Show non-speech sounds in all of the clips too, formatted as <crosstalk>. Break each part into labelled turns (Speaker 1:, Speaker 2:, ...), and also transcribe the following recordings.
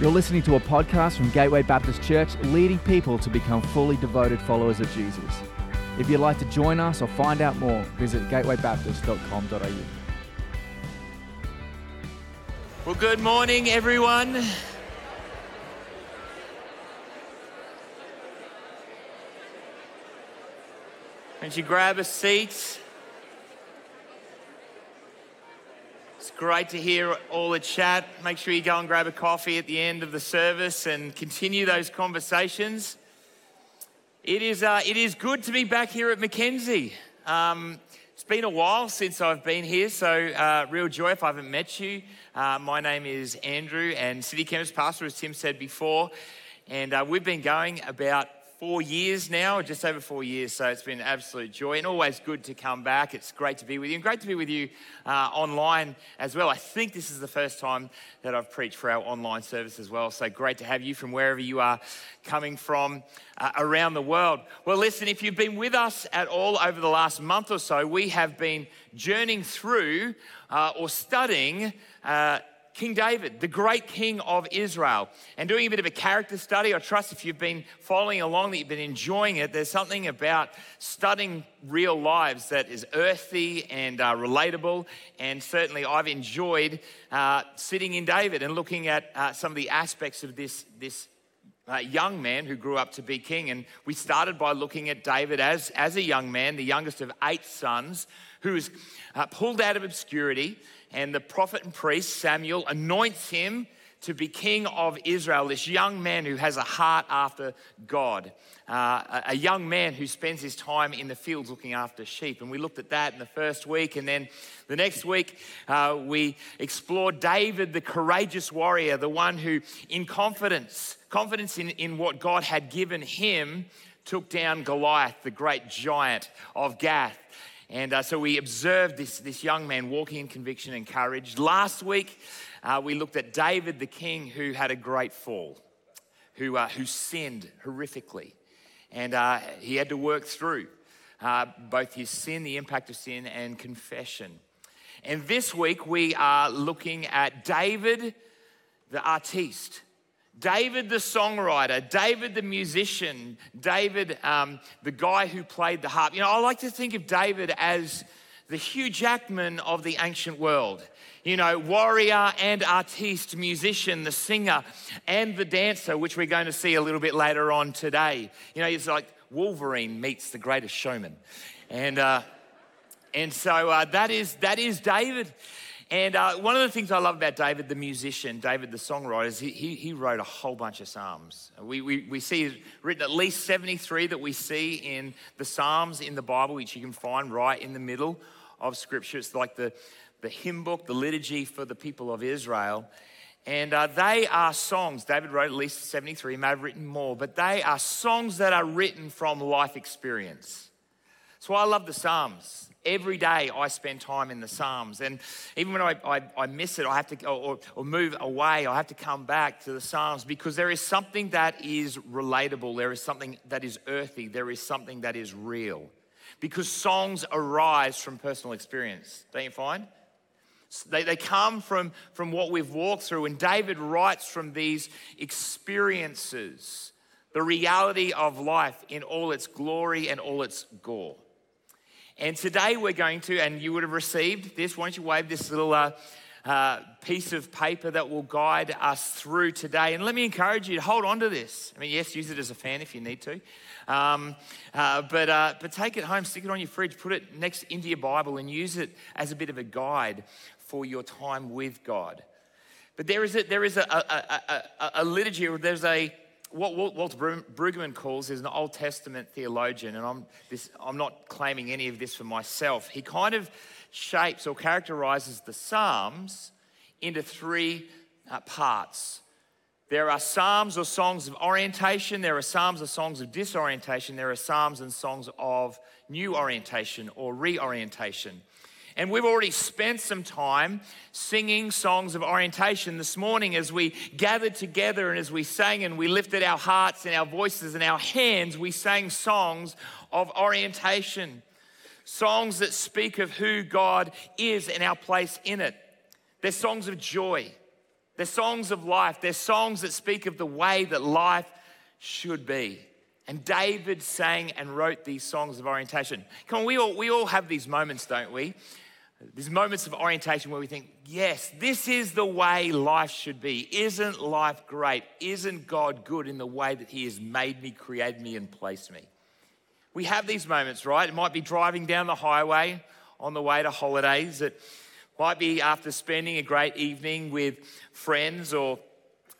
Speaker 1: You're listening to a podcast from Gateway Baptist Church, leading people to become fully devoted followers of Jesus. If you'd like to join us or find out more, visit gatewaybaptist.com.au.
Speaker 2: Well, good morning, everyone. Won't you grab a seat? Great to hear all the chat. Make sure you go and grab a coffee at the end of the service and continue those conversations. It is, uh, it is good to be back here at Mackenzie. Um, it's been a while since I've been here, so uh, real joy if I haven't met you. Uh, my name is Andrew, and City Campus Pastor, as Tim said before. And uh, we've been going about four years now, just over four years. So it's been an absolute joy and always good to come back. It's great to be with you and great to be with you uh, online as well. I think this is the first time that I've preached for our online service as well. So great to have you from wherever you are coming from uh, around the world. Well, listen, if you've been with us at all over the last month or so, we have been journeying through uh, or studying. King David, the great king of Israel, and doing a bit of a character study. I trust if you've been following along that you've been enjoying it. There's something about studying real lives that is earthy and uh, relatable. And certainly I've enjoyed uh, sitting in David and looking at uh, some of the aspects of this, this uh, young man who grew up to be king. And we started by looking at David as, as a young man, the youngest of eight sons, who was uh, pulled out of obscurity and the prophet and priest Samuel anoints him to be king of Israel, this young man who has a heart after God, uh, a young man who spends his time in the fields looking after sheep. And we looked at that in the first week. And then the next week, uh, we explored David, the courageous warrior, the one who, in confidence, confidence in, in what God had given him, took down Goliath, the great giant of Gath. And uh, so we observed this, this young man walking in conviction and courage. Last week, uh, we looked at David, the king, who had a great fall, who, uh, who sinned horrifically. And uh, he had to work through uh, both his sin, the impact of sin, and confession. And this week, we are looking at David, the artiste. David the songwriter, David the musician, David um, the guy who played the harp. You know, I like to think of David as the Hugh Jackman of the ancient world. You know, warrior and artiste, musician, the singer and the dancer, which we're going to see a little bit later on today. You know, it's like Wolverine meets the greatest showman. And, uh, and so uh, that, is, that is David. And uh, one of the things I love about David, the musician, David, the songwriter, is he, he, he wrote a whole bunch of Psalms. We, we, we see written at least 73 that we see in the Psalms in the Bible, which you can find right in the middle of Scripture. It's like the, the hymn book, the liturgy for the people of Israel. And uh, they are songs. David wrote at least 73, he may have written more, but they are songs that are written from life experience. That's why I love the Psalms every day I spend time in the Psalms. And even when I, I, I miss it, I have to, or, or move away, I have to come back to the Psalms because there is something that is relatable. There is something that is earthy. There is something that is real. Because songs arise from personal experience, don't you find? They, they come from, from what we've walked through, and David writes from these experiences, the reality of life in all its glory and all its gore. And today we're going to, and you would have received this, why don't you wave this little uh, uh, piece of paper that will guide us through today. And let me encourage you to hold on to this. I mean, yes, use it as a fan if you need to. Um, uh, but, uh, but take it home, stick it on your fridge, put it next into your Bible, and use it as a bit of a guide for your time with God. But there is a, there is a, a, a, a liturgy, or there's a what Walter Brueggemann calls is an Old Testament theologian, and I'm, this, I'm not claiming any of this for myself. He kind of shapes or characterizes the Psalms into three uh, parts. There are psalms or songs of orientation, there are psalms or songs of disorientation, there are psalms and songs of new orientation or reorientation. And we've already spent some time singing songs of orientation this morning as we gathered together and as we sang and we lifted our hearts and our voices and our hands, we sang songs of orientation. Songs that speak of who God is and our place in it. They're songs of joy. They're songs of life. They're songs that speak of the way that life should be. And David sang and wrote these songs of orientation. Come on, we all, we all have these moments, don't we? These moments of orientation where we think, yes, this is the way life should be. Isn't life great? Isn't God good in the way that He has made me, created me, and placed me? We have these moments, right? It might be driving down the highway on the way to holidays. It might be after spending a great evening with friends or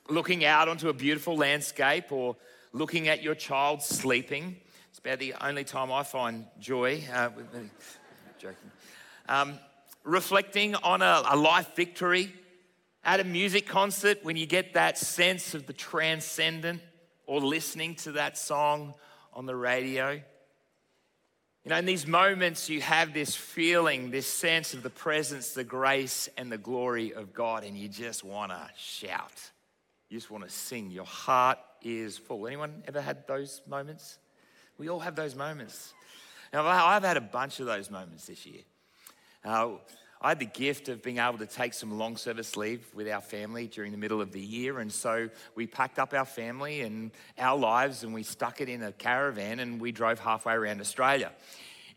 Speaker 2: looking out onto a beautiful landscape or looking at your child sleeping. It's about the only time I find joy. Uh, <laughs> joking. Um, reflecting on a, a life victory at a music concert when you get that sense of the transcendent or listening to that song on the radio. You know, in these moments, you have this feeling, this sense of the presence, the grace, and the glory of God, and you just want to shout. You just want to sing. Your heart is full. Anyone ever had those moments? We all have those moments. Now, I've had a bunch of those moments this year. Uh, I had the gift of being able to take some long service leave with our family during the middle of the year. And so we packed up our family and our lives and we stuck it in a caravan and we drove halfway around Australia.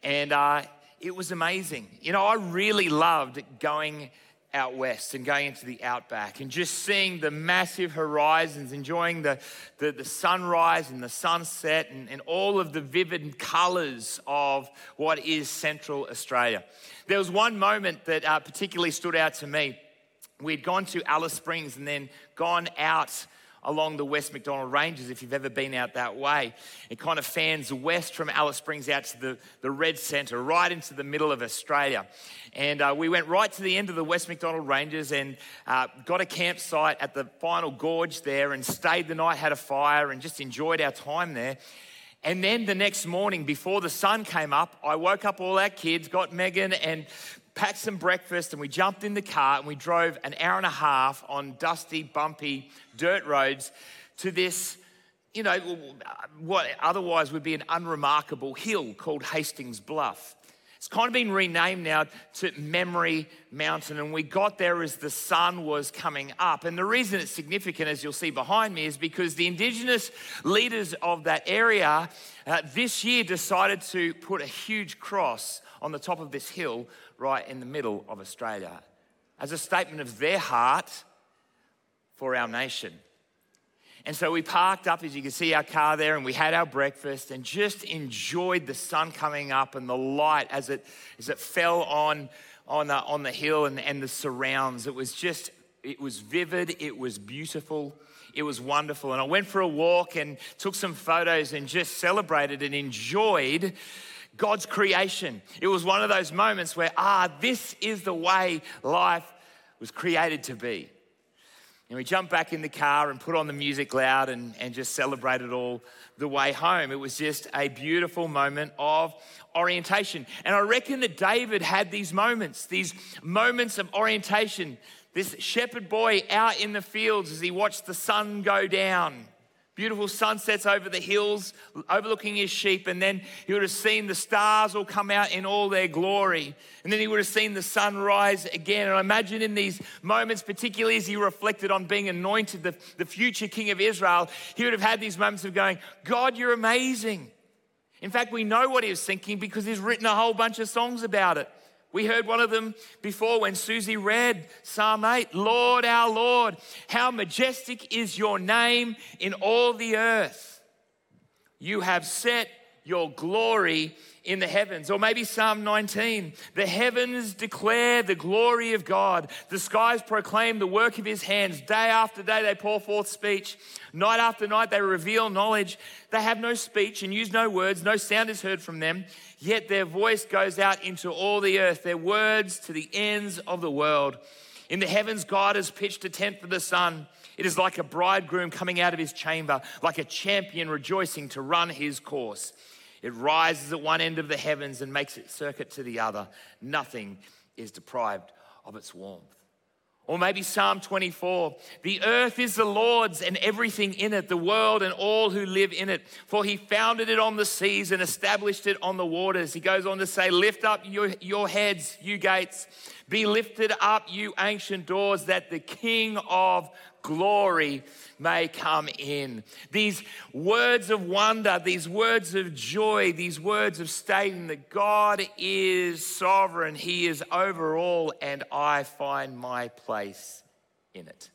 Speaker 2: And uh, it was amazing. You know, I really loved going out west and going into the outback and just seeing the massive horizons, enjoying the, the, the sunrise and the sunset and, and all of the vivid colours of what is Central Australia. There was one moment that uh, particularly stood out to me. We'd gone to Alice Springs and then gone out along the West Macdonnell Ranges, if you've ever been out that way. It kind of fans west from Alice Springs out to the, the Red Centre, right into the middle of Australia. And uh, we went right to the end of the West Macdonnell Ranges and uh, got a campsite at the final gorge there and stayed the night, had a fire, and just enjoyed our time there. And then the next morning, before the sun came up, I woke up all our kids, got Megan and packed some breakfast, and we jumped in the car and we drove an hour and a half on dusty, bumpy dirt roads to this, you know, what otherwise would be an unremarkable hill called Haasts Bluff. It's kind of been renamed now to Memory Mountain, and we got there as the sun was coming up. And the reason it's significant, as you'll see behind me, is because the Indigenous leaders of that area uh, this year decided to put a huge cross on the top of this hill right in the middle of Australia as a statement of their heart for our nation. And so we parked up, as you can see, our car there, and we had our breakfast and just enjoyed the sun coming up and the light as it, as it fell on, on, the, on the hill and, and the surrounds. It was just, it was vivid, it was beautiful, it was wonderful. And I went for a walk and took some photos and just celebrated and enjoyed God's creation. It was one of those moments where, ah, this is the way life was created to be. And we jumped back in the car and put on the music loud and, and just celebrated all the way home. It was just a beautiful moment of orientation. And I reckon that David had these moments, these moments of orientation. This shepherd boy out in the fields as he watched the sun go down beautiful sunsets over the hills, overlooking his sheep, and then he would have seen the stars all come out in all their glory. And then he would have seen the sun rise again. And I imagine in these moments, particularly as he reflected on being anointed the, the future king of Israel, he would have had these moments of going, God, you're amazing. In fact, we know what he was thinking because he's written a whole bunch of songs about it. We heard one of them before when Susie read Psalm 8 Lord, our Lord, how majestic is your name in all the earth. You have set your glory in the heavens. Or maybe Psalm 19 the heavens declare the glory of God, the skies proclaim the work of his hands. Day after day they pour forth speech, night after night they reveal knowledge. They have no speech and use no words, no sound is heard from them. Yet their voice goes out into all the earth, their words to the ends of the world. In the heavens, God has pitched a tent for the sun. It is like a bridegroom coming out of his chamber, like a champion rejoicing to run his course. It rises at one end of the heavens and makes its circuit to the other. Nothing is deprived of its warmth. Or maybe Psalm 24 The earth is the Lord's and everything in it, the world and all who live in it. For he founded it on the seas and established it on the waters. He goes on to say, Lift up your, your heads, you gates Be lifted up, you ancient doors, that the King of glory may come in. These words of wonder, these words of joy, these words of stating that God is sovereign, He is over all, and I find my place in it.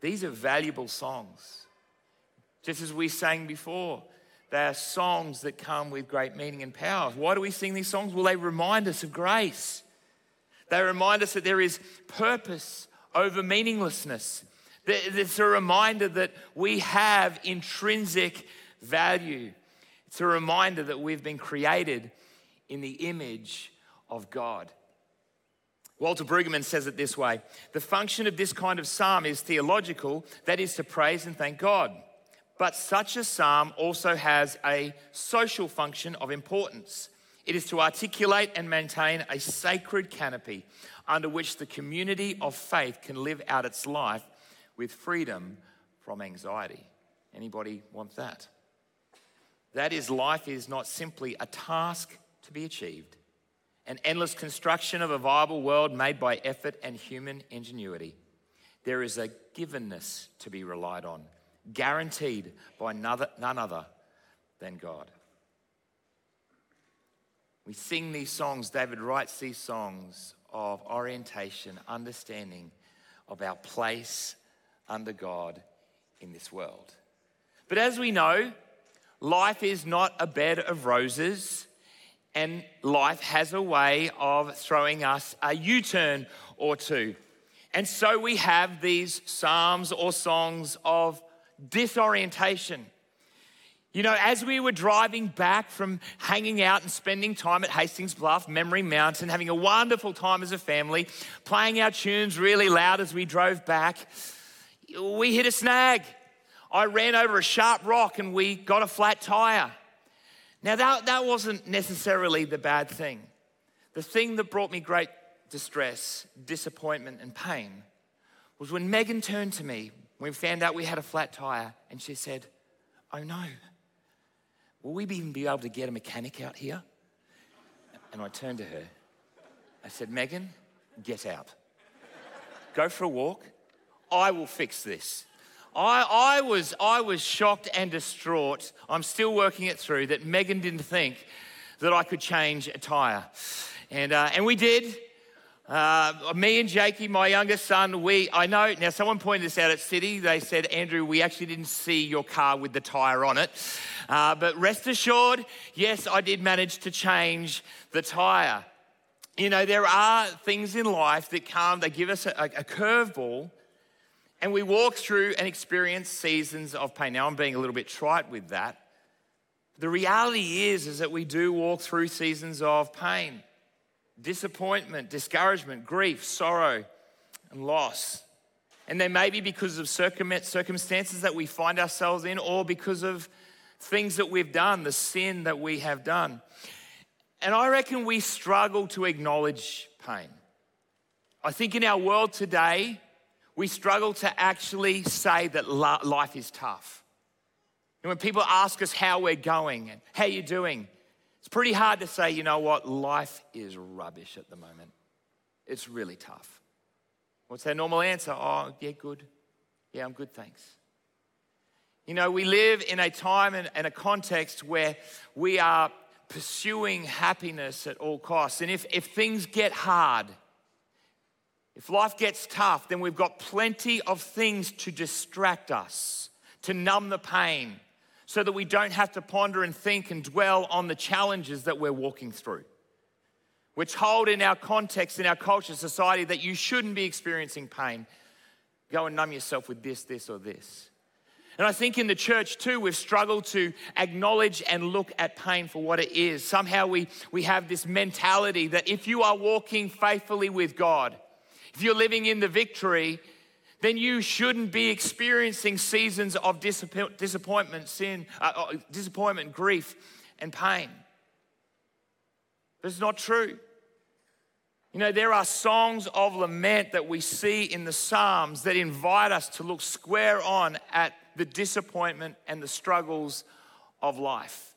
Speaker 2: These are valuable songs. Just as we sang before, they are songs that come with great meaning and power. Why do we sing these songs? Well, they remind us of grace. They remind us that there is purpose over meaninglessness. It's a reminder that we have intrinsic value. It's a reminder that we've been created in the image of God. Walter Brueggemann says it this way The function of this kind of psalm is theological, that is, to praise and thank God. But such a psalm also has a social function of importance. It is to articulate and maintain a sacred canopy under which the community of faith can live out its life with freedom from anxiety. Anybody want that? That is, life is not simply a task to be achieved, an endless construction of a viable world made by effort and human ingenuity. There is a givenness to be relied on, guaranteed by none other than God. We sing these songs, David writes these songs of orientation, understanding of our place under God in this world. But as we know, life is not a bed of roses, and life has a way of throwing us a U turn or two. And so we have these psalms or songs of disorientation you know, as we were driving back from hanging out and spending time at Haasts Bluff, Memory Mountain, having a wonderful time as a family, playing our tunes really loud as we drove back, we hit a snag. I ran over a sharp rock and we got a flat tire. Now, that, that wasn't necessarily the bad thing. The thing that brought me great distress, disappointment, and pain was when Megan turned to me when we found out we had a flat tire and she said, Oh no. Will we even be able to get a mechanic out here? And I turned to her. I said, Megan, get out. Go for a walk. I will fix this. I, I, was, I was shocked and distraught. I'm still working it through that Megan didn't think that I could change a tire. And, uh, and we did. Uh, me and Jakey, my youngest son, we, I know, now someone pointed this out at City. They said, Andrew, we actually didn't see your car with the tyre on it. Uh, but rest assured, yes, I did manage to change the tyre. You know, there are things in life that come, they give us a, a curveball, and we walk through and experience seasons of pain. Now, I'm being a little bit trite with that. The reality is, is that we do walk through seasons of pain disappointment, discouragement, grief, sorrow, and loss. And they may be because of circumstances that we find ourselves in or because of things that we've done, the sin that we have done. And I reckon we struggle to acknowledge pain. I think in our world today, we struggle to actually say that life is tough. And when people ask us how we're going and how you're doing, pretty hard to say, you know what, life is rubbish at the moment. It's really tough. What's their normal answer? Oh, yeah, good. Yeah, I'm good, thanks. You know, we live in a time and, and a context where we are pursuing happiness at all costs. And if, if things get hard, if life gets tough, then we've got plenty of things to distract us, to numb the pain, so that we don't have to ponder and think and dwell on the challenges that we're walking through. We're told in our context, in our culture, society, that you shouldn't be experiencing pain. Go and numb yourself with this, this, or this. And I think in the church too, we've struggled to acknowledge and look at pain for what it is. Somehow we, we have this mentality that if you are walking faithfully with God, if you're living in the victory, then you shouldn't be experiencing seasons of disappointment, sin, uh, uh, disappointment, grief, and pain. That's not true. You know, there are songs of lament that we see in the Psalms that invite us to look square on at the disappointment and the struggles of life.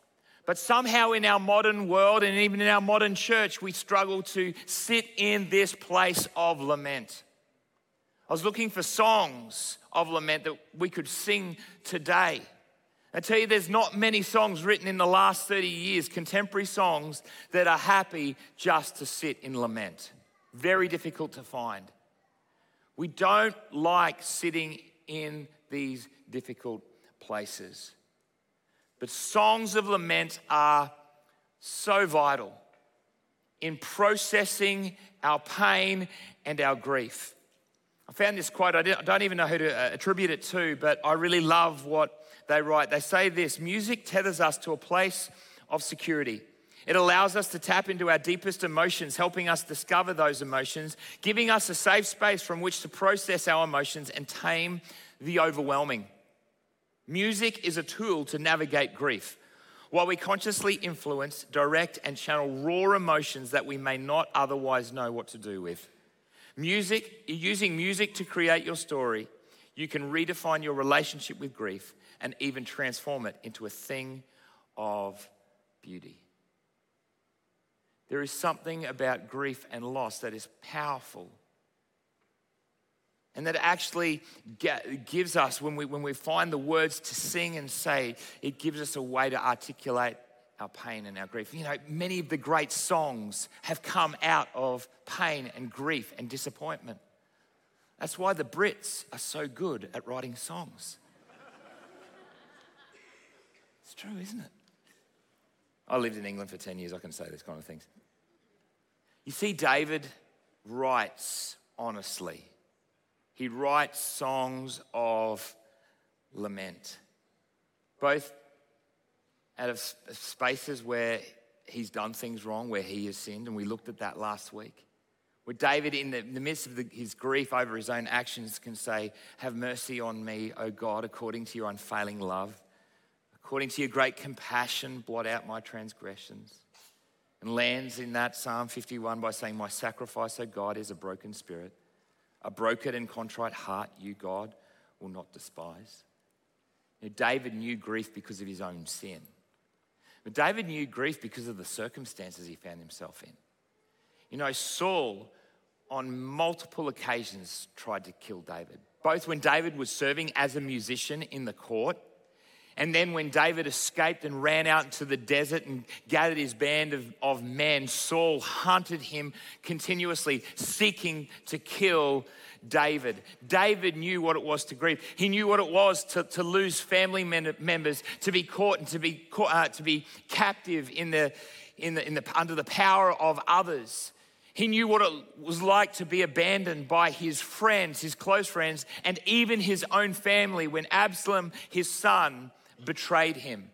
Speaker 2: But somehow in our modern world and even in our modern church, we struggle to sit in this place of lament. I was looking for songs of lament that we could sing today. I tell you, there's not many songs written in the last 30 years, contemporary songs, that are happy just to sit in lament. Very difficult to find. We don't like sitting in these difficult places. But songs of lament are so vital in processing our pain and our grief. I found this quote, I don't even know who to uh, attribute it to, but I really love what they write. They say this music tethers us to a place of security. It allows us to tap into our deepest emotions, helping us discover those emotions, giving us a safe space from which to process our emotions and tame the overwhelming. Music is a tool to navigate grief. While we consciously influence, direct, and channel raw emotions that we may not otherwise know what to do with. Music, You're using music to create your story, you can redefine your relationship with grief and even transform it into a thing of beauty. There is something about grief and loss that is powerful and that actually gives us, when we, when we find the words to sing and say, it gives us a way to articulate our pain and our grief. You know, many of the great songs have come out of pain and grief and disappointment. That's why the Brits are so good at writing songs. It's true, isn't it? I lived in England for 10 years, I can say these kind of things. You see, David writes honestly he writes songs of lament, both out of spaces where he's done things wrong, where he has sinned, and we looked at that last week. Where David, in the, in the midst of the, his grief over his own actions, can say, Have mercy on me, O God, according to your unfailing love. According to your great compassion, blot out my transgressions. And lands in that Psalm 51 by saying, My sacrifice, O God, is a broken spirit a broken and contrite heart, you, God, will not despise. Now, David knew grief because of his own sin. But David knew grief because of the circumstances he found himself in. You know, Saul, on multiple occasions, tried to kill David, both when David was serving as a musician in the court and then when David escaped and ran out into the desert and gathered his band of, of men, Saul hunted him continuously, seeking to kill David. David knew what it was to grieve. He knew what it was to, to lose family members, to be caught and to be, uh, to be captive in the, in the, in the, under the power of others. He knew what it was like to be abandoned by his friends, his close friends, and even his own family when Absalom, his son, betrayed him.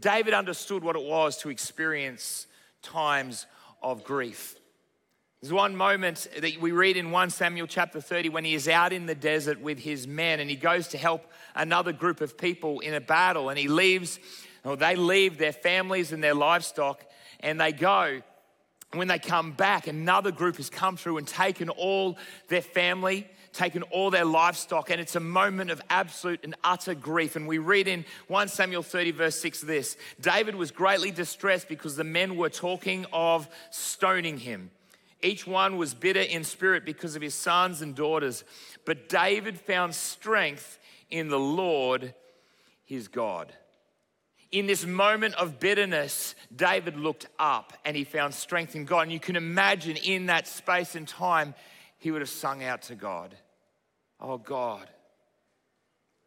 Speaker 2: David understood what it was to experience times of grief. There's one moment that we read in 1 Samuel chapter 30 when he is out in the desert with his men and he goes to help another group of people in a battle and he leaves, or they leave their families and their livestock and they go. When they come back, another group has come through and taken all their family taken all their livestock, and it's a moment of absolute and utter grief. And we read in 1 Samuel 30, verse 6 this David was greatly distressed because the men were talking of stoning him. Each one was bitter in spirit because of his sons and daughters. But David found strength in the Lord his God. In this moment of bitterness, David looked up and he found strength in God. And you can imagine in that space and time, he would have sung out to God. Oh God.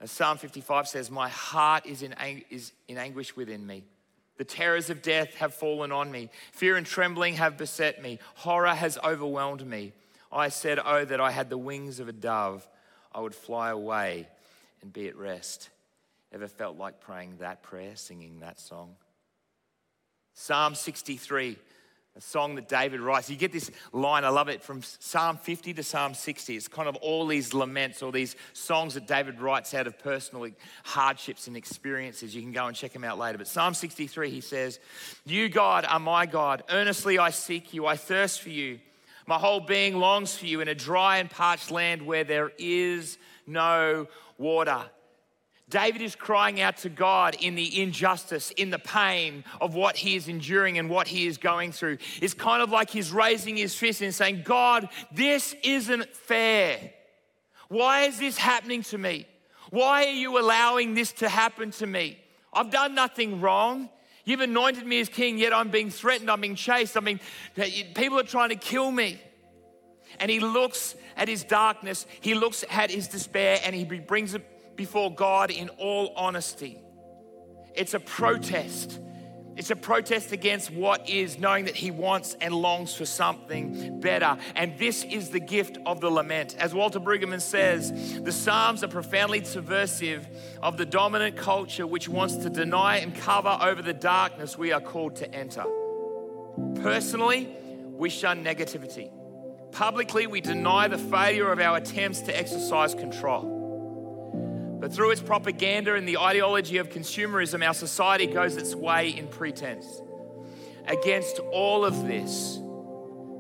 Speaker 2: As Psalm 55 says, My heart is in, ang- is in anguish within me. The terrors of death have fallen on me. Fear and trembling have beset me. Horror has overwhelmed me. I said, Oh, that I had the wings of a dove. I would fly away and be at rest. Ever felt like praying that prayer, singing that song? Psalm 63 a song that David writes. You get this line, I love it, from Psalm 50 to Psalm 60. It's kind of all these laments all these songs that David writes out of personal hardships and experiences. You can go and check them out later. But Psalm 63, he says, You, God, are my God. Earnestly I seek you. I thirst for you. My whole being longs for you in a dry and parched land where there is no water. David is crying out to God in the injustice, in the pain of what he is enduring and what he is going through. It's kind of like he's raising his fist and saying, God, this isn't fair. Why is this happening to me? Why are you allowing this to happen to me? I've done nothing wrong. You've anointed me as king, yet I'm being threatened, I'm being chased, I mean, people are trying to kill me. And he looks at his darkness, he looks at his despair, and he brings it before God in all honesty. It's a protest. It's a protest against what is, knowing that he wants and longs for something better. And this is the gift of the lament. As Walter Brueggemann says, the Psalms are profoundly subversive of the dominant culture which wants to deny and cover over the darkness we are called to enter. Personally, we shun negativity. Publicly, we deny the failure of our attempts to exercise control. But through its propaganda and the ideology of consumerism, our society goes its way in pretense. Against all of this,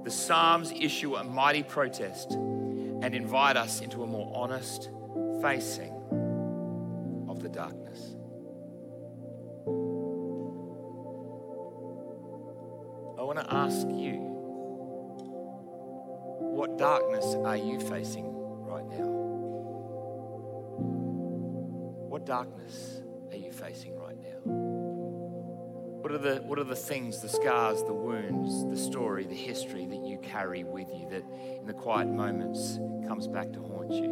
Speaker 2: the Psalms issue a mighty protest and invite us into a more honest facing of the darkness. I want to ask you what darkness are you facing darkness are you facing right now? What are, the, what are the things, the scars, the wounds, the story, the history that you carry with you that in the quiet moments comes back to haunt you?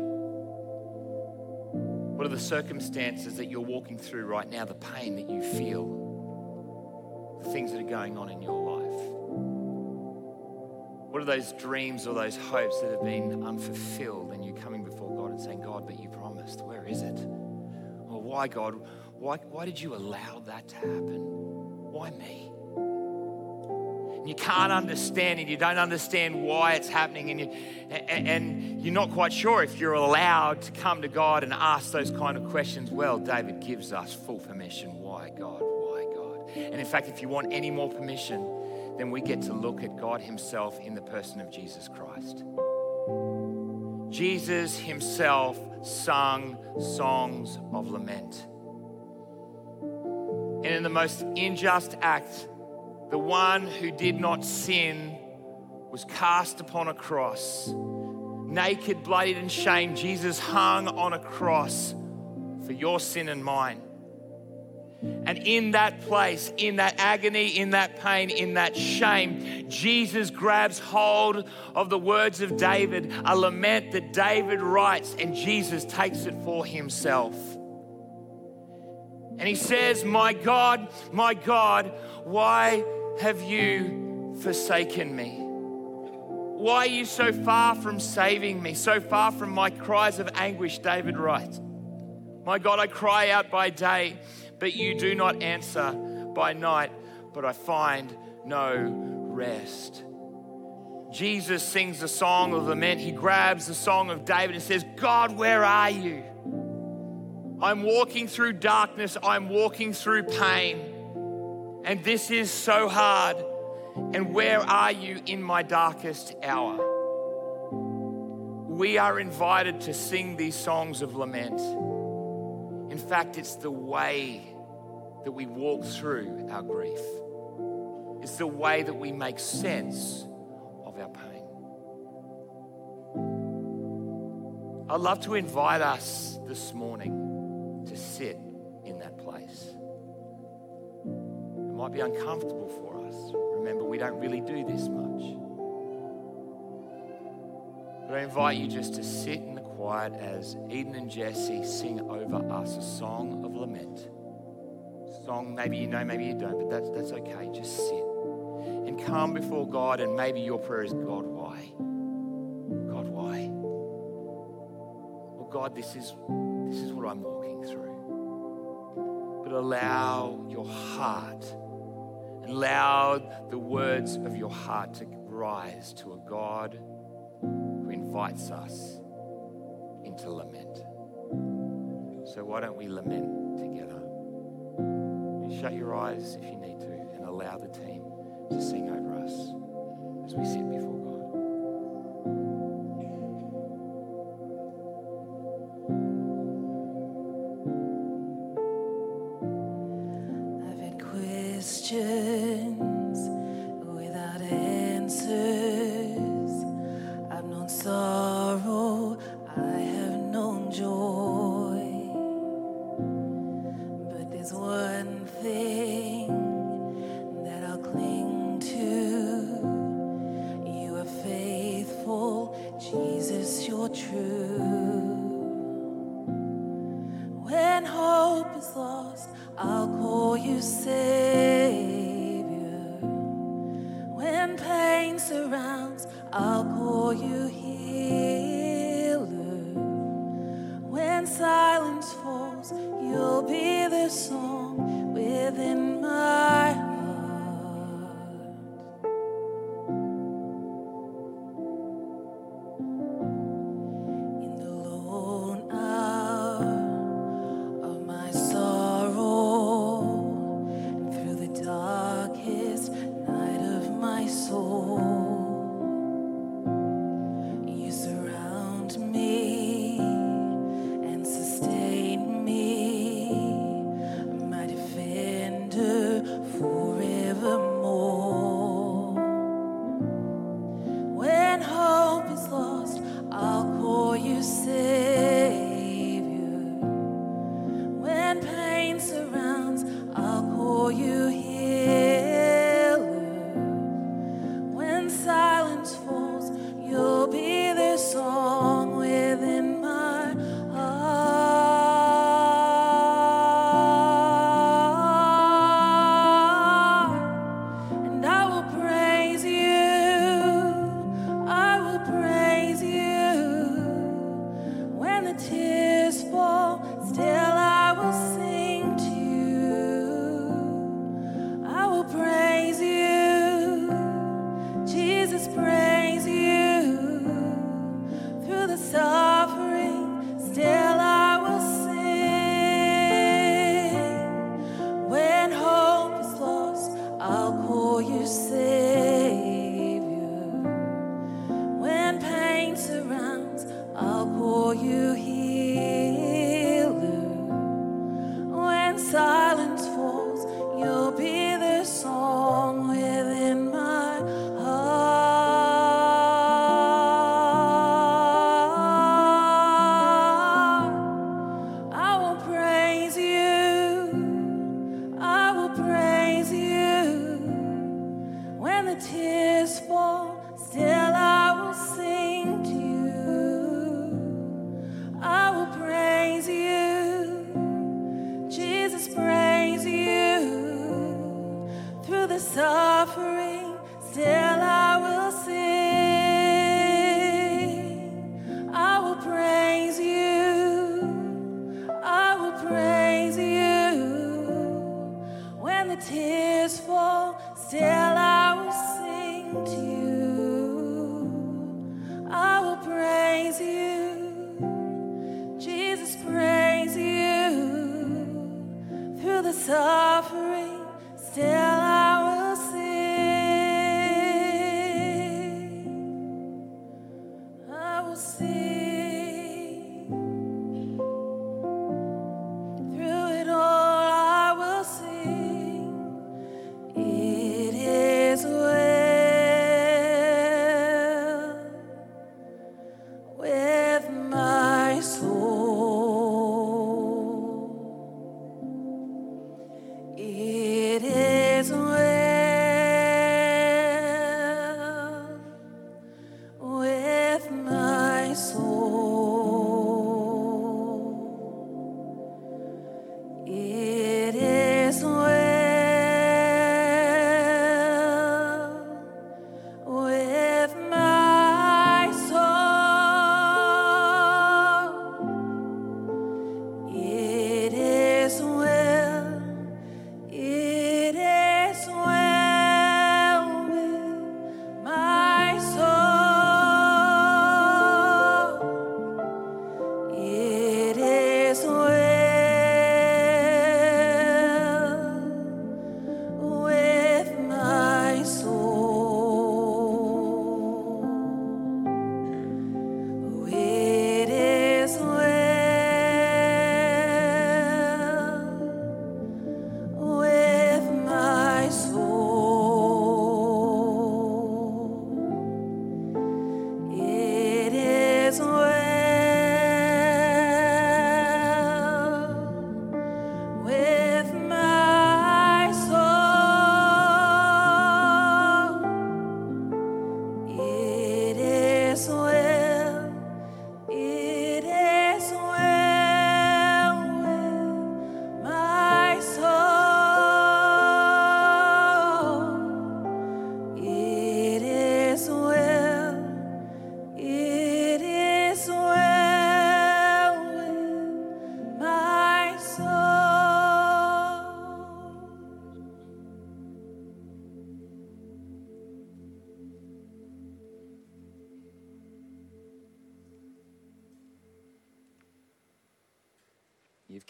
Speaker 2: What are the circumstances that you're walking through right now, the pain that you feel, the things that are going on in your life? What are those dreams or those hopes that have been unfulfilled and you're coming before God and saying, God, but you promised, where is it? Why, God? Why, why did you allow that to happen? Why me? And you can't understand and you don't understand why it's happening, and, you, and, and you're not quite sure if you're allowed to come to God and ask those kind of questions. Well, David gives us full permission. Why, God? Why, God? And in fact, if you want any more permission, then we get to look at God Himself in the person of Jesus Christ. Jesus Himself sung songs of lament. And in the most unjust act, the one who did not sin was cast upon a cross. Naked, bloodied, and shamed, Jesus hung on a cross for your sin and mine. And in that place, in that agony, in that pain, in that shame, Jesus grabs hold of the words of David, a lament that David writes, and Jesus takes it for himself. And he says, My God, my God, why have you forsaken me? Why are you so far from saving me, so far from my cries of anguish? David writes. My God, I cry out by day but you do not answer by night, but I find no rest. Jesus sings a song of lament. He grabs the song of David and says, God, where are you? I'm walking through darkness, I'm walking through pain, and this is so hard. And where are you in my darkest hour? We are invited to sing these songs of lament. In fact, it's the way that we walk through our grief. It's the way that we make sense of our pain. I'd love to invite us this morning to sit in that place. It might be uncomfortable for us. Remember, we don't really do this much. But I invite you just to sit in the quiet as Eden and Jesse sing over us a song of lament song. Maybe you know, maybe you don't, but that's, that's okay. Just sit and come before God, and maybe your prayer is God, why? God, why? Well, God, this is, this is what I'm walking through. But allow your heart, allow the words of your heart to rise to a God who invites us into lament. So, why don't we lament? Shut your eyes if you need to and allow the team to sing over us as we sit before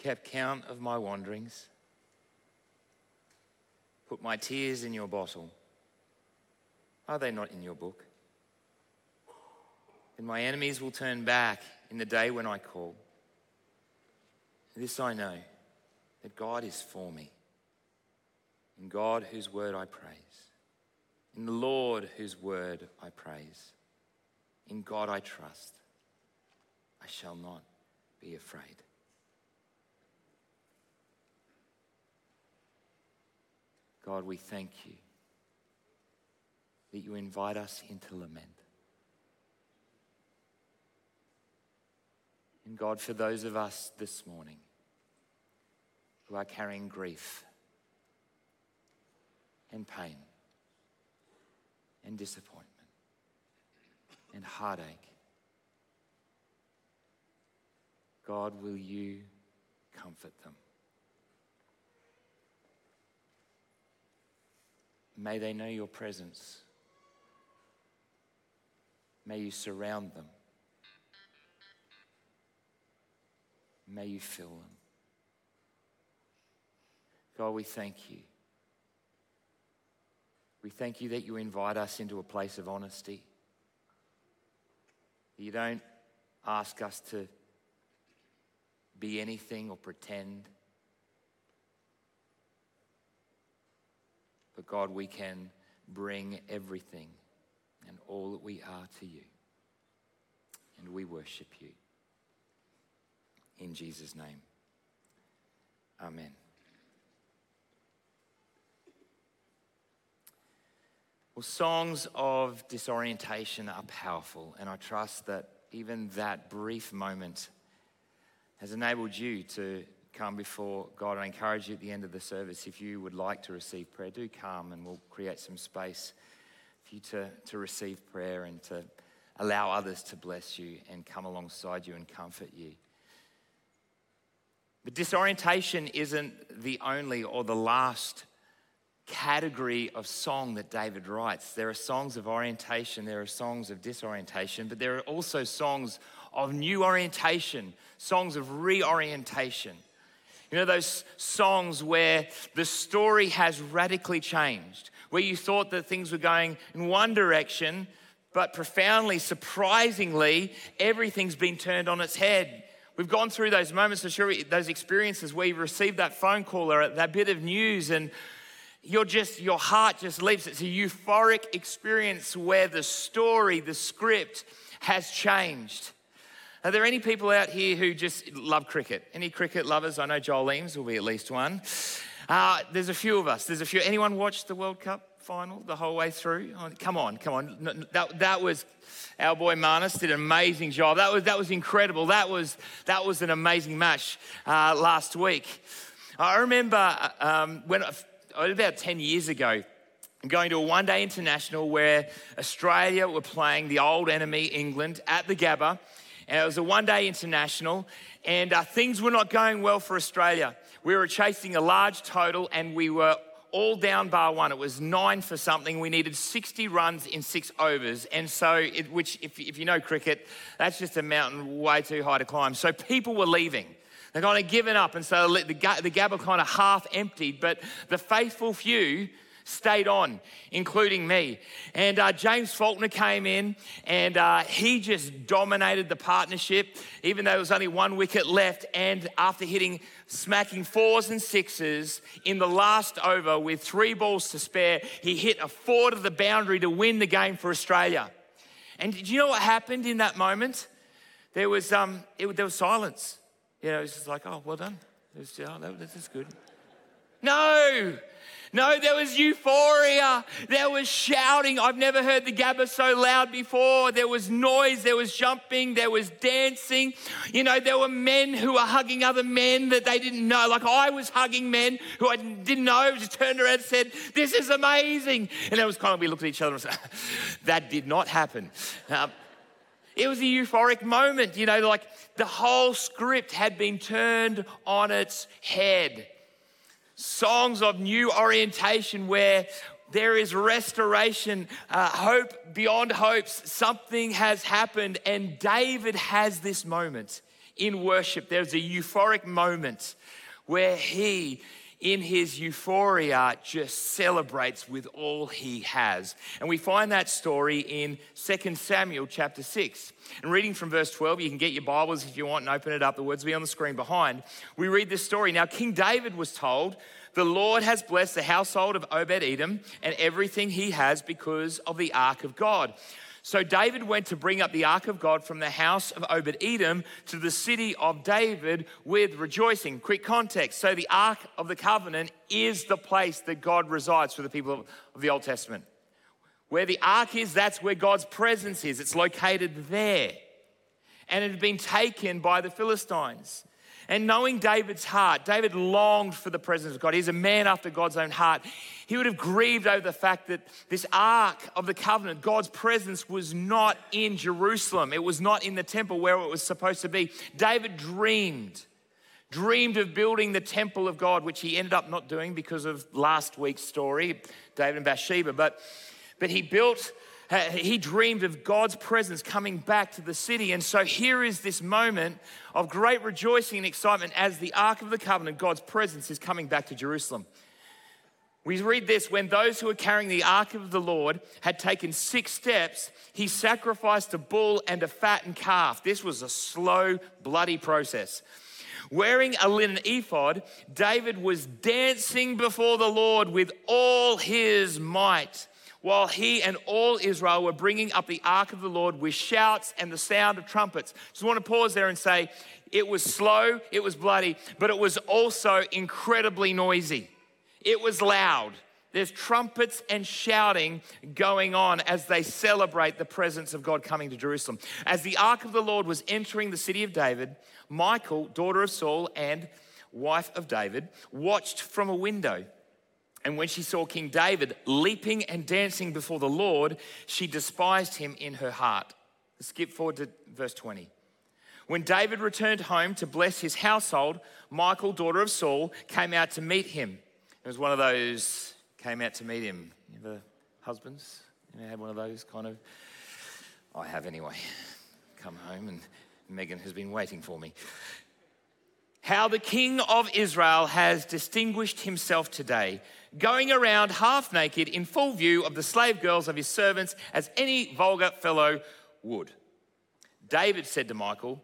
Speaker 2: kept count of my wanderings, put my tears in your bottle. Are they not in your book? Then my enemies will turn back in the day when I call. This I know that God is for me. In God, whose word I praise. In the Lord, whose word I praise. In God I trust. I shall not be afraid. God, we thank you that you invite us into lament. And God, for those of us this morning who are carrying grief and pain and disappointment and heartache, God, will you comfort them? May they know your presence. May you surround them. May you fill them. God, we thank you. We thank you that you invite us into a place of honesty. You don't ask us to be anything or pretend. But God, we can bring everything and all that we are to you. And we worship you. In Jesus' name. Amen. Well, songs of disorientation are powerful, and I trust that even that brief moment has enabled you to come before God. I encourage you at the end of the service, if you would like to receive prayer, do come and we'll create some space for you to, to receive prayer and to allow others to bless you and come alongside you and comfort you. But disorientation isn't the only or the last category of song that David writes. There are songs of orientation, there are songs of disorientation, but there are also songs of new orientation, songs of reorientation. You know, those songs where the story has radically changed, where you thought that things were going in one direction, but profoundly, surprisingly, everything's been turned on its head. We've gone through those moments, sure, those experiences where you received that phone call or that bit of news, and you're just, your heart just leaps. It's a euphoric experience where the story, the script has changed. Are there any people out here who just love cricket? Any cricket lovers? I know Joel Eames will be at least one. Uh, there's a few of us. There's a few. Anyone watch the World Cup final the whole way through? Oh, come on, come on. That, that was our boy Marnus did an amazing job. That was, that was incredible. That was, that was an amazing match uh, last week. I remember um, when about 10 years ago, going to a one day international where Australia were playing the old enemy, England, at the Gabba. And it was a one day international, and uh, things were not going well for Australia. We were chasing a large total, and we were all down bar one. It was nine for something. We needed 60 runs in six overs. And so, it, which, if, if you know cricket, that's just a mountain way too high to climb. So people were leaving. They kind of given up, and so the, the Gabba kind of half emptied, but the faithful few stayed on, including me. And uh, James Faulkner came in and uh, he just dominated the partnership, even though there was only one wicket left. And after hitting, smacking fours and sixes in the last over with three balls to spare, he hit a four to the boundary to win the game for Australia. And did you know what happened in that moment? There was, um, it, there was silence. You know, it was just like, oh, well done. It Was, oh, that, that's good. No, no, there was euphoria. There was shouting. I've never heard the Gabba so loud before. There was noise. There was jumping. There was dancing. You know, there were men who were hugging other men that they didn't know. Like I was hugging men who I didn't know. Just turned around and said, This is amazing. And it was kind of, we looked at each other and said, <laughs> That did not happen. Uh, it was a euphoric moment, you know, like the whole script had been turned on its head. Songs of new orientation where there is restoration, uh, hope beyond hopes. Something has happened, and David has this moment in worship, there's a euphoric moment where he, in his euphoria, just celebrates with all he has. And we find that story in 2 Samuel chapter 6. And reading from verse 12, you can get your Bibles if you want and open it up. The words will be on the screen behind. We read this story. Now, King David was told, The Lord has blessed the household of Obed Edom and everything he has because of the ark of God. So David went to bring up the ark of God from the house of Obed Edom to the city of David with rejoicing. Quick context. So the ark of the covenant is the place that God resides for the people of the Old Testament. Where the ark is, that's where God's presence is. It's located there. And it had been taken by the Philistines. And knowing David's heart, David longed for the presence of God. He's a man after God's own heart. He would have grieved over the fact that this ark of the covenant, God's presence, was not in Jerusalem. It was not in the temple where it was supposed to be. David dreamed, dreamed of building the temple of God, which he ended up not doing because of last week's story, David and Bathsheba. But, but he built Uh, he dreamed of God's presence coming back to the city. And so here is this moment of great rejoicing and excitement as the Ark of the Covenant, God's presence, is coming back to Jerusalem. We read this when those who were carrying the ark of the Lord had taken six steps, he sacrificed a bull and a fattened calf. This was a slow, bloody process. Wearing a linen ephod, David was dancing before the Lord with all his might while he and all Israel were bringing up the ark of the Lord with shouts and the sound of trumpets. Just want to pause there and say it was slow, it was bloody, but it was also incredibly noisy. It was loud. There's trumpets and shouting going on as they celebrate the presence of God coming to Jerusalem. As the ark of the Lord was entering the city of David, Michal, daughter of Saul and wife of David, watched from a window. And when she saw King David leaping and dancing before the Lord, she despised him in her heart. Skip forward to verse 20. When David returned home to bless his household, Michal, daughter of Saul, came out to meet him. It was one of those, came out to meet him. You ever, husbands, you know, had one of those kind of, oh, I have anyway. Come home and Megan has been waiting for me. How the king of Israel has distinguished himself today going around half naked in full view of the slave girls of his servants as any vulgar fellow would. David said to Michal,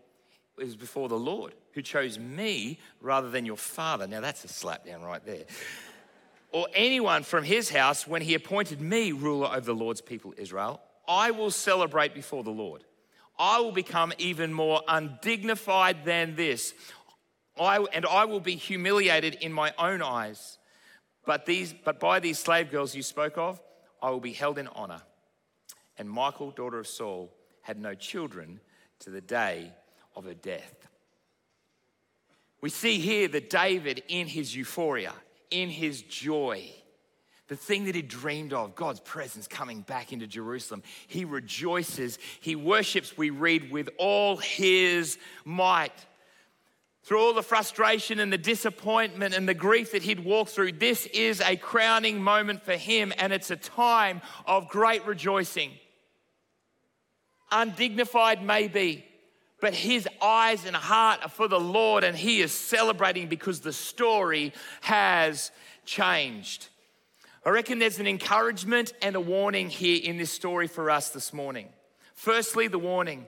Speaker 2: It was before the Lord who chose me rather than your father. Now that's a slap down right there. Or anyone from his house when he appointed me ruler over the Lord's people Israel. I will celebrate before the Lord. I will become even more undignified than this. I, and I will be humiliated in my own eyes. But, these, but by these slave girls you spoke of, I will be held in honor. And Michal, daughter of Saul, had no children to the day of her death. We see here that David, in his euphoria, in his joy, the thing that he dreamed of, God's presence coming back into Jerusalem, he rejoices, he worships, we read, with all his might through all the frustration and the disappointment and the grief that he'd walked through, this is a crowning moment for him, and it's a time of great rejoicing. Undignified, maybe, but his eyes and heart are for the Lord, and he is celebrating because the story has changed. I reckon there's an encouragement and a warning here in this story for us this morning. Firstly, the warning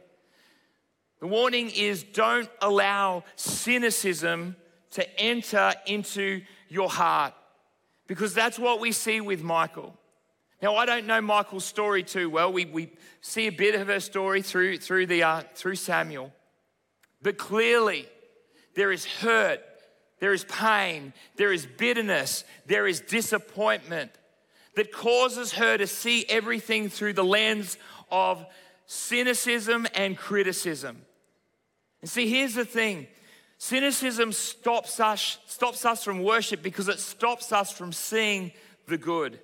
Speaker 2: the warning is don't allow cynicism to enter into your heart because that's what we see with Michal. Now, I don't know Michal's story too well. We, we see a bit of her story through, through, the, uh, through Samuel. But clearly, there is hurt, there is pain, there is bitterness, there is disappointment that causes her to see everything through the lens of cynicism and criticism. And see, here's the thing cynicism stops us, stops us from worship because it stops us from seeing the good.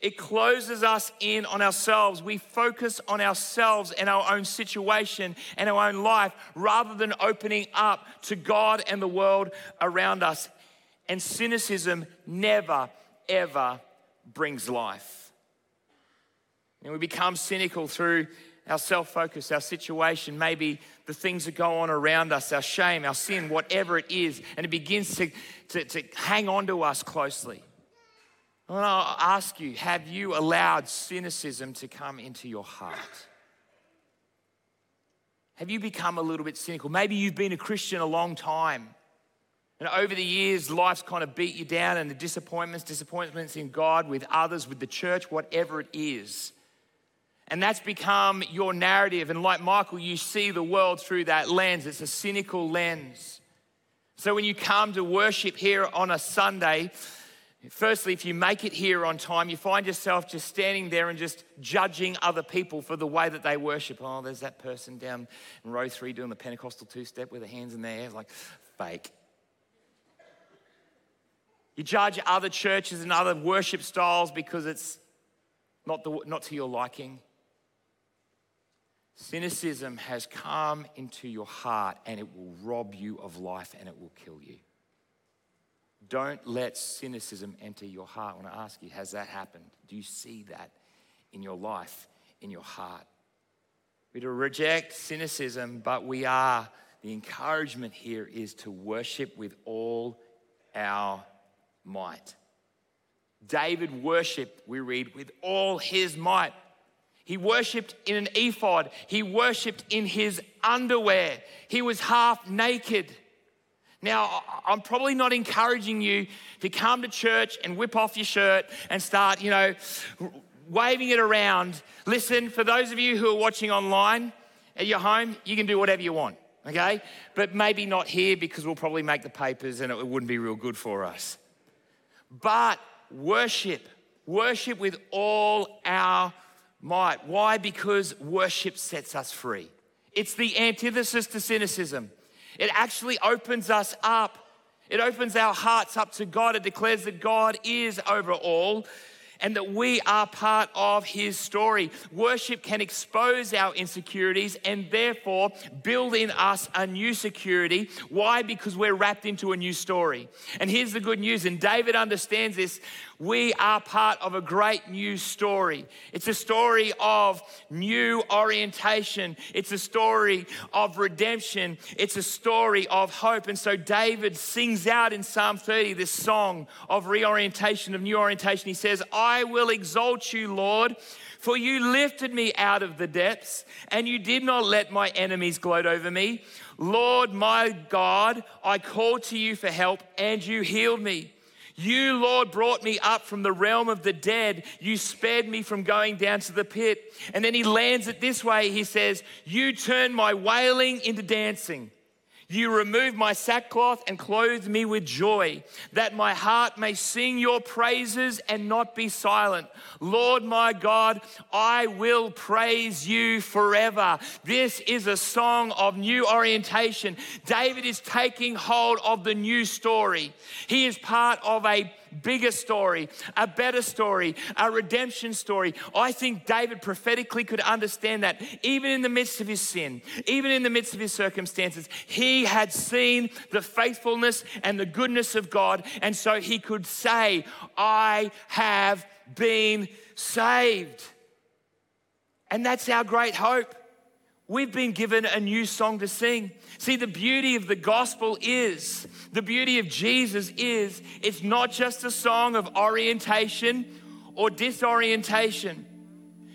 Speaker 2: It closes us in on ourselves. We focus on ourselves and our own situation and our own life rather than opening up to God and the world around us. And cynicism never, ever brings life. And we become cynical through our self focus, our situation, maybe the things that go on around us, our shame, our sin, whatever it is, and it begins to, to, to hang on to us closely. I want to ask you have you allowed cynicism to come into your heart? Have you become a little bit cynical? Maybe you've been a Christian a long time. And over the years, life's kind of beat you down, and the disappointments, disappointments in God, with others, with the church, whatever it is. And that's become your narrative. And like Michal, you see the world through that lens. It's a cynical lens. So when you come to worship here on a Sunday, firstly, if you make it here on time, you find yourself just standing there and just judging other people for the way that they worship. Oh, there's that person down in row three doing the Pentecostal two step with their hands in their hair, like fake. You judge other churches and other worship styles because it's not, the, not to your liking. Cynicism has come into your heart and it will rob you of life and it will kill you. Don't let cynicism enter your heart. I want to ask you, has that happened? Do you see that in your life, in your heart? We to reject cynicism, but we are, the encouragement here is to worship with all our might. David worshiped, we read, with all his might. He worshiped in an ephod. He worshiped in his underwear. He was half naked. Now, I'm probably not encouraging you to come to church and whip off your shirt and start, you know, waving it around. Listen, for those of you who are watching online at your home, you can do whatever you want, okay? But maybe not here because we'll probably make the papers and it wouldn't be real good for us. But worship, worship with all our might. Why? Because worship sets us free. It's the antithesis to cynicism. It actually opens us up. It opens our hearts up to God. It declares that God is over all and that we are part of his story. Worship can expose our insecurities and therefore build in us a new security. Why? Because we're wrapped into a new story. And here's the good news, and David understands this we are part of a great new story. It's a story of new orientation, it's a story of redemption, it's a story of hope. And so David sings out in Psalm 30 this song of reorientation, of new orientation. He says, I will exalt you, Lord. For you lifted me out of the depths, and you did not let my enemies gloat over me. Lord my God, I called to you for help, and you healed me. You, Lord, brought me up from the realm of the dead. You spared me from going down to the pit. And then he lands it this way he says, You turned my wailing into dancing. You remove my sackcloth and clothe me with joy, that my heart may sing your praises and not be silent. Lord my God, I will praise you forever. This is a song of new orientation. David is taking hold of the new story. He is part of a bigger story, a better story, a redemption story. I think David prophetically could understand that even in the midst of his sin, even in the midst of his circumstances, he had seen the faithfulness and the goodness of God. And so he could say, I have been saved. And that's our great hope. We've been given a new song to sing. See, the beauty of the gospel is, the beauty of Jesus is, it's not just a song of orientation or disorientation.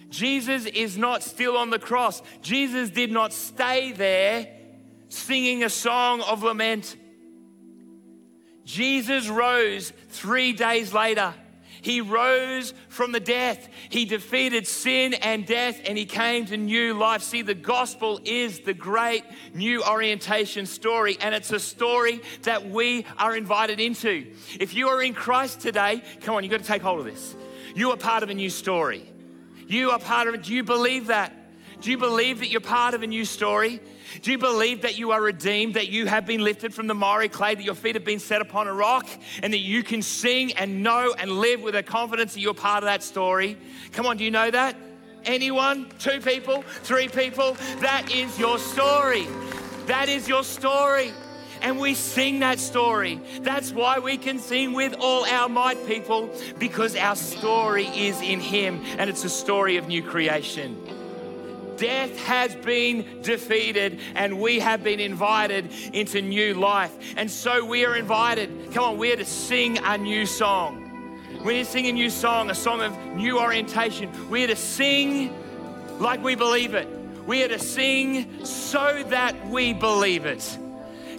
Speaker 2: Jesus is not still on the cross. Jesus did not stay there singing a song of lament. Jesus rose three days later. He rose from the death. He defeated sin and death and he came to new life. See, the gospel is the great new orientation story, and it's a story that we are invited into. If you are in Christ today, come on, you've got to take hold of this. You are part of a new story. You are part of it. Do you believe that? Do you believe that you're part of a new story? Do you believe that you are redeemed, that you have been lifted from the miry clay, that your feet have been set upon a rock, and that you can sing and know and live with a confidence that you're part of that story? Come on, do you know that? Anyone? Two people? Three people? That is your story. That is your story. And we sing that story. That's why we can sing with all our might, people, because our story is in Him and it's a story of new creation. Death has been defeated and we have been invited into new life. And so we are invited. Come on, we are to sing a new song. We are to sing a new song, a song of new orientation. We are to sing like we believe it. We are to sing so that we believe it.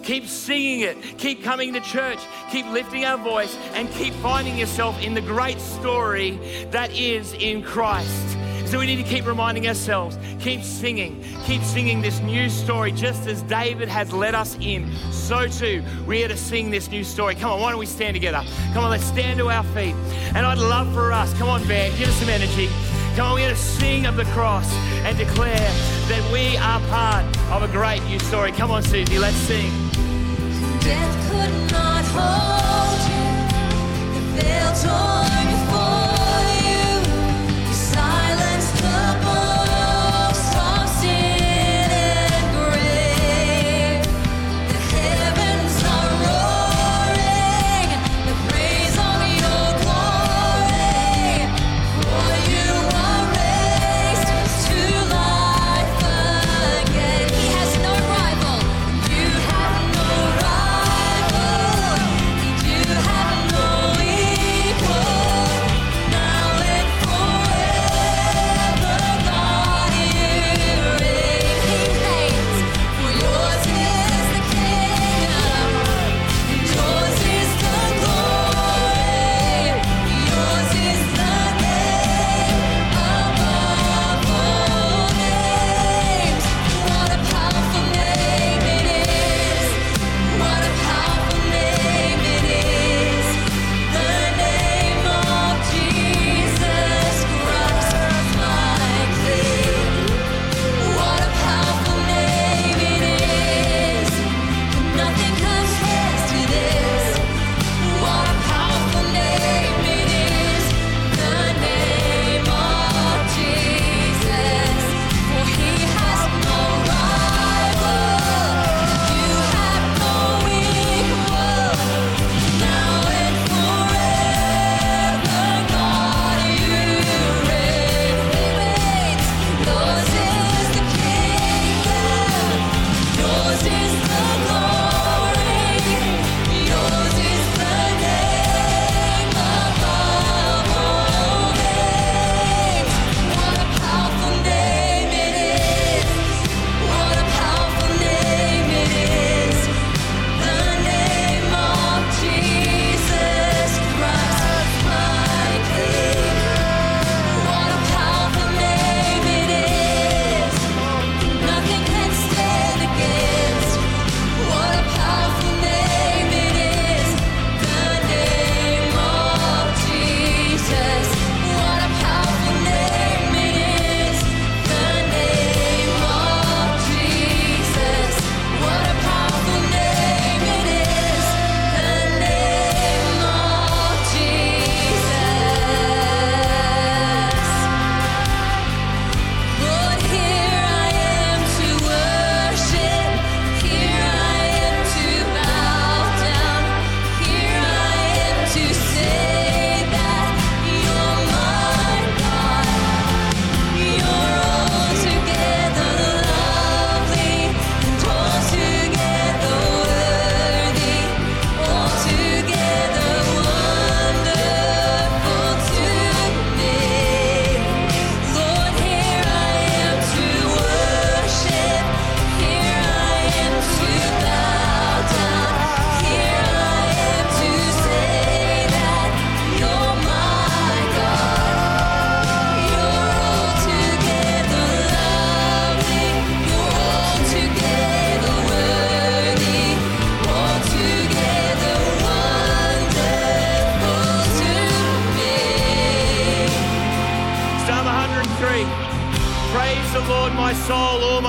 Speaker 2: Keep singing it. Keep coming to church. Keep lifting our voice and keep finding yourself in the great story that is in Christ. So we need to keep reminding ourselves, keep singing, keep singing this new story, just as David has led us in. So too, we are to sing this new story. Come on, why don't we stand together? Come on, let's stand to our feet. And I'd love for us, come on, band, give us some energy. Come on, we're going to sing of the cross and declare that we are part of a great new story. Come on, Susie, let's sing.
Speaker 3: Death could not hold you. The veil torn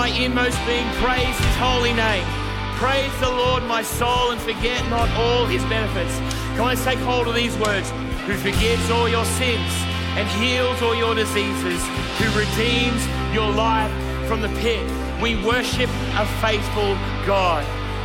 Speaker 3: my
Speaker 2: inmost being. Praise his holy name. Praise the Lord, my soul, and forget not all his benefits. On, let's take hold of these words. Who forgives all your sins and heals all your diseases, who redeems your life from the pit. We worship a faithful God.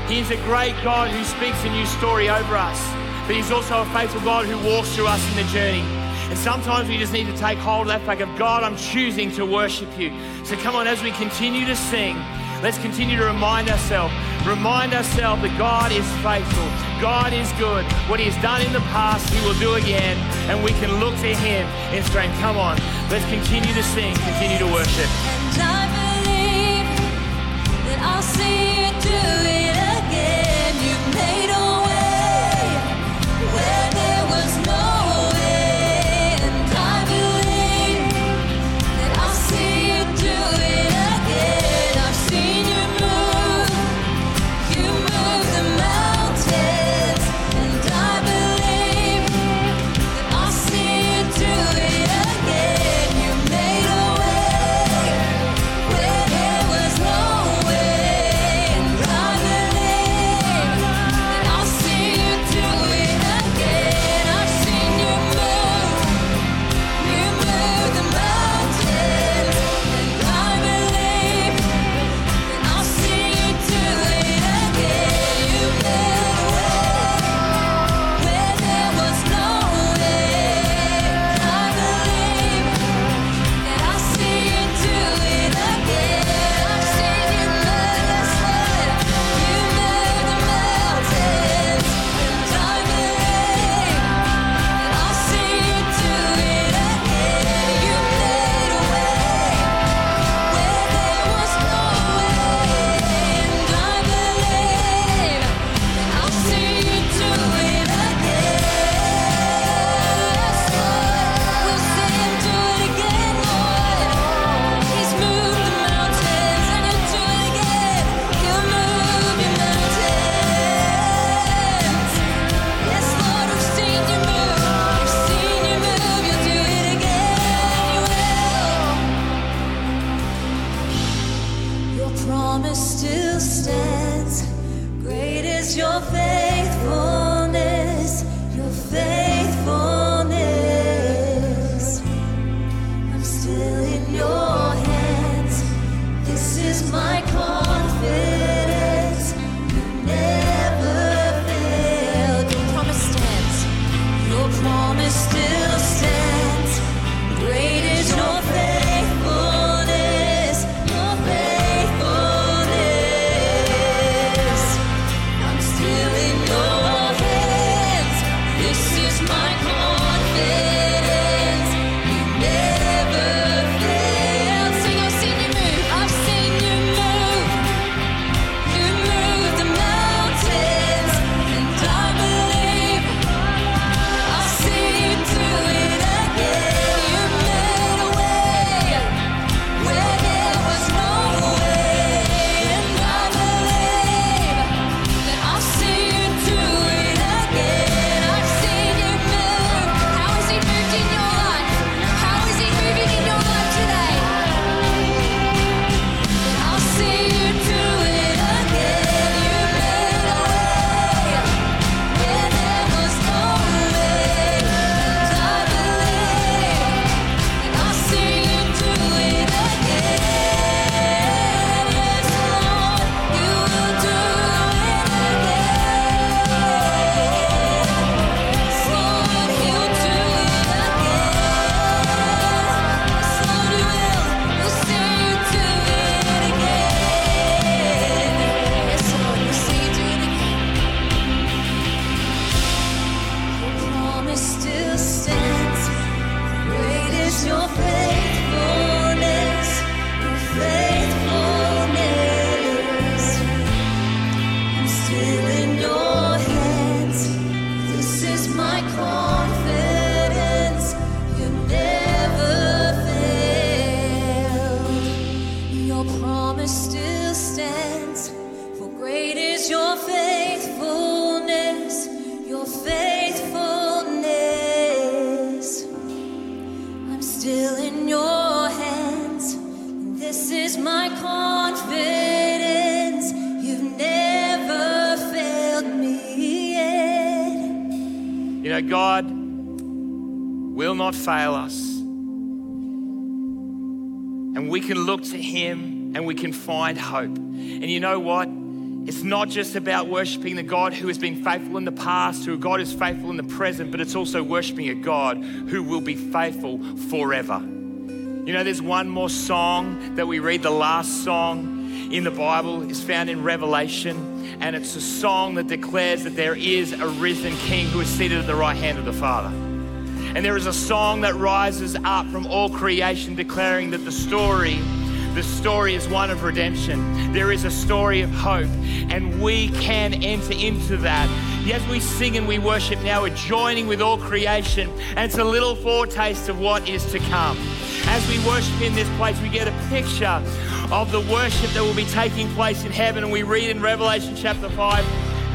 Speaker 2: He is a great God who speaks a new story over us, but He's also a faithful God who walks through us in the journey.
Speaker 3: And sometimes we just need to take hold of that fact of God, I'm choosing to worship you. So come on, as we continue to sing, let's continue to remind ourselves, remind ourselves that God is faithful, God is good. What He has done in the past, He will do again, and we can look to Him in strength. Come on, let's continue to sing, continue to worship. find hope. And you know what?
Speaker 2: It's not just about worshiping the God who has been faithful in the past, who a God is faithful in the present, but it's also worshiping a God who will be faithful forever. You know, there's one more song that we read, the last song in the Bible is found in Revelation, and it's a song that declares that there is a risen King who is seated at the right hand of the Father. And there is a song that rises up from all creation declaring that the story the story is one of redemption. There is a story of hope, and we can enter into that. As we sing and we worship now, we're joining with all creation, and it's a little foretaste of what is to come. As we worship in this place, we get a picture of the worship that will be taking place in heaven, and we read in Revelation chapter 5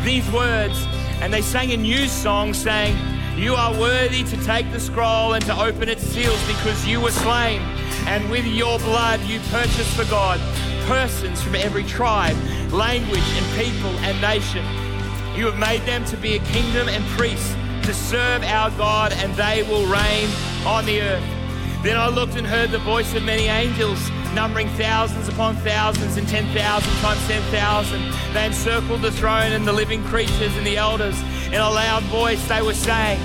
Speaker 2: these words, and they sang a new song saying, you are worthy to take the scroll and to open its seals because you were slain. And with your blood you purchased for God persons from every tribe, language, and people and nation. You have made them to be a kingdom and priests to serve our God, and they will reign on the earth. Then I looked and heard the voice of many angels, numbering thousands upon thousands and 10,000 times 10,000. They encircled the throne and the living creatures and the elders. In a loud voice, they were saying,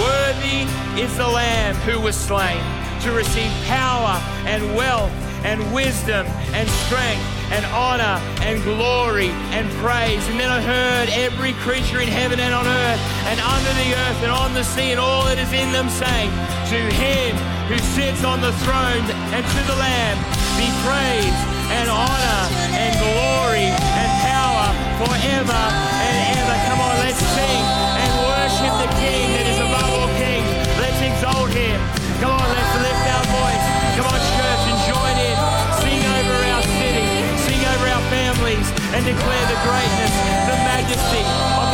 Speaker 2: Worthy is the Lamb who was slain to receive power and wealth and wisdom and strength and honor and glory and praise. And then I heard every creature in heaven and on earth and under the earth and on the sea and all that is in them saying, To him who sits on the throne and to the Lamb be praise and honor and glory and power forever and ever. Come on, let's sing and worship the King that is above all kings. Let's exalt him. And declare the greatness, the majesty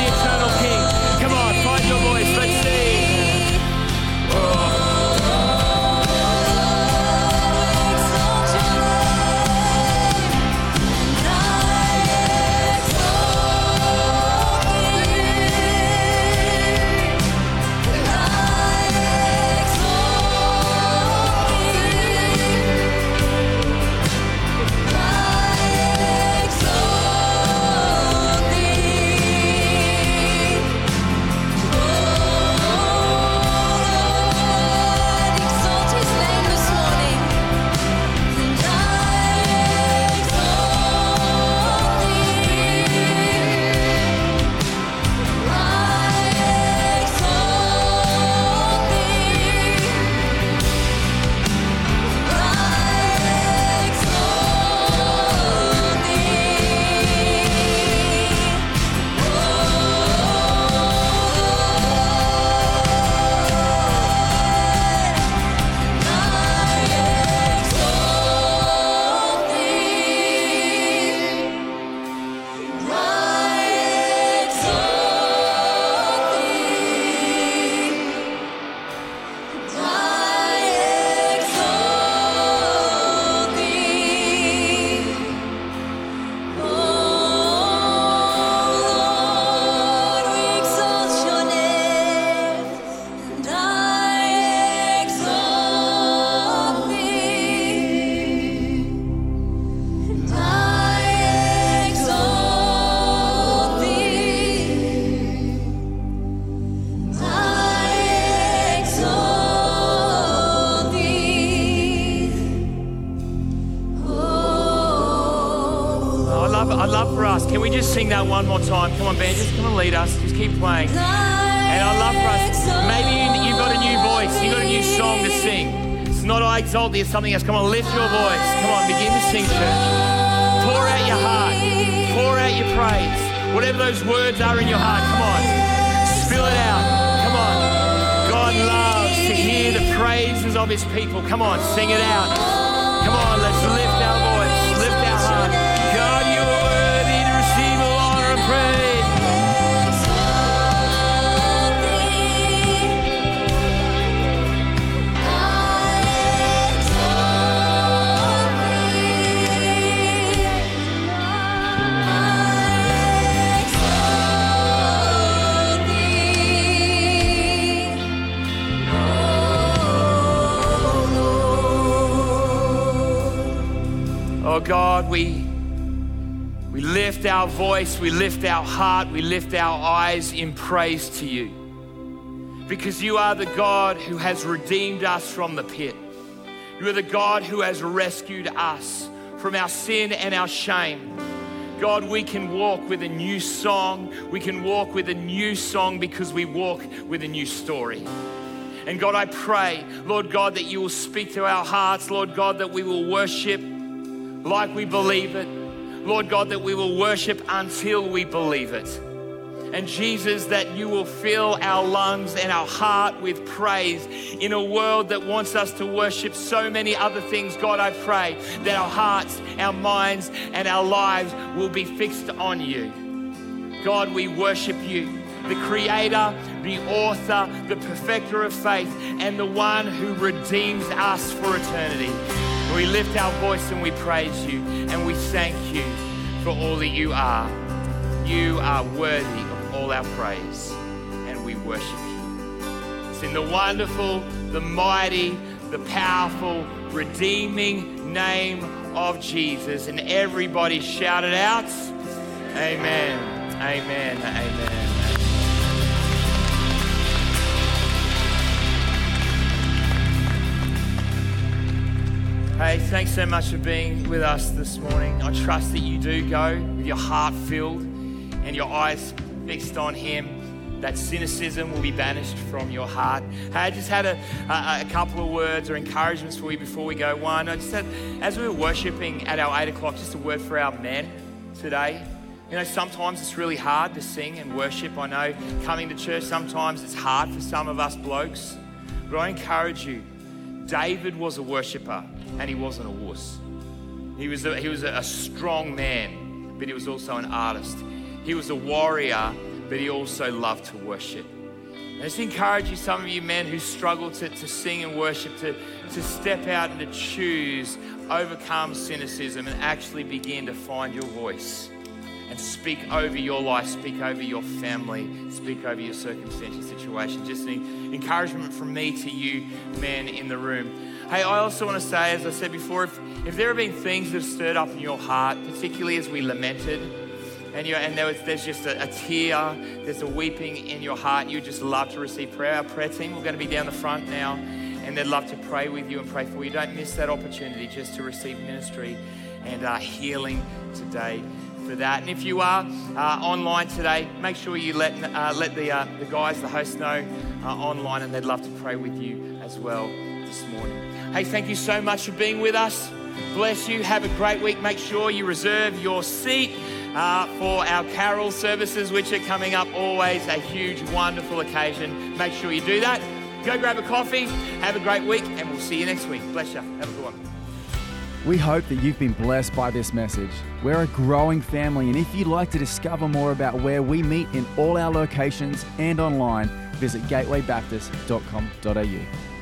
Speaker 2: playing. And I love for us. Maybe you, you've got a new voice. You've got a new song to sing. It's not I exalt thee, it's something else. Come on, lift your voice. Come on, begin to sing, church. Pour out your heart. Pour out your praise. Whatever those words are in your heart, come on. Spill it out. Come on. God loves to hear the praises of his people. Come on, sing it out. Oh God, we we lift our voice, we lift our heart, we lift our eyes in praise to you. Because you are the God who has redeemed us from the pit. You are the God who has rescued us from our sin and our shame. God, we can walk with a new song. We can walk with a new song because we walk with a new story. And God, I pray, Lord God, that you will speak to our hearts. Lord God, that we will worship like we believe it. Lord God, that we will worship until we believe it. And Jesus, that you will fill our lungs and our heart with praise in a world that wants us to worship so many other things. God, I pray that our hearts, our minds, and our lives will be fixed on you. God, we worship you, the creator, the author, the perfecter of faith, and the one who redeems us for eternity. We lift our voice and we praise you, and we thank you for all that you are. You are worthy of all our praise, and we worship you. It's in the wonderful, the mighty, the powerful, redeeming name of Jesus. And everybody shouted out, Amen, Amen, Amen. Hey, thanks so much for being with us this morning. I trust that you do go with your heart filled and your eyes fixed on Him. That cynicism will be banished from your heart. Hey, I just had a, a, a couple of words or encouragements for you before we go. One, I just had, as we were worshiping at our eight o'clock, just a word for our men today. You know, sometimes it's really hard to sing and worship. I know coming to church, sometimes it's hard for some of us blokes. But I encourage you, David was a worshiper and he wasn't a wuss. He was a, he was a, strong man, but he was also an artist. He was a warrior, but he also loved to worship. And I just encourage you, some of you men who struggle to, to sing and worship, to, to step out and to choose, overcome cynicism, and actually begin to find your voice and speak over your life, speak over your family, speak over your circumstantial situation. Just an encouragement from me to you, men in the room. Hey, I also want to say, as I said before, if, if there have been things that have stirred up in your heart, particularly as we lamented, and, you and there was, there's just a, a tear, there's a weeping in your heart, you just love to receive prayer. Our prayer team, we're going to be down the front now, and they'd love to pray with you and pray for you. Don't miss that opportunity just to receive ministry and uh, healing today for that. And if you are uh, online today, make sure you let, uh, let the, uh, the guys, the hosts know uh, online, and they'd love to pray with you as well this morning. Hey, thank you so much for being with us. Bless you. Have a great week. Make sure you reserve your seat uh, for our carol services, which are coming up. Always a huge, wonderful occasion. Make sure you do that. Go grab a coffee. Have a great week, and we'll see you next week. Bless you. Have a good one.
Speaker 1: We hope that you've been blessed by this message. We're a growing family, and if you'd like to discover more about where we meet in all our locations and online, visit gatewaybaptist.com.au.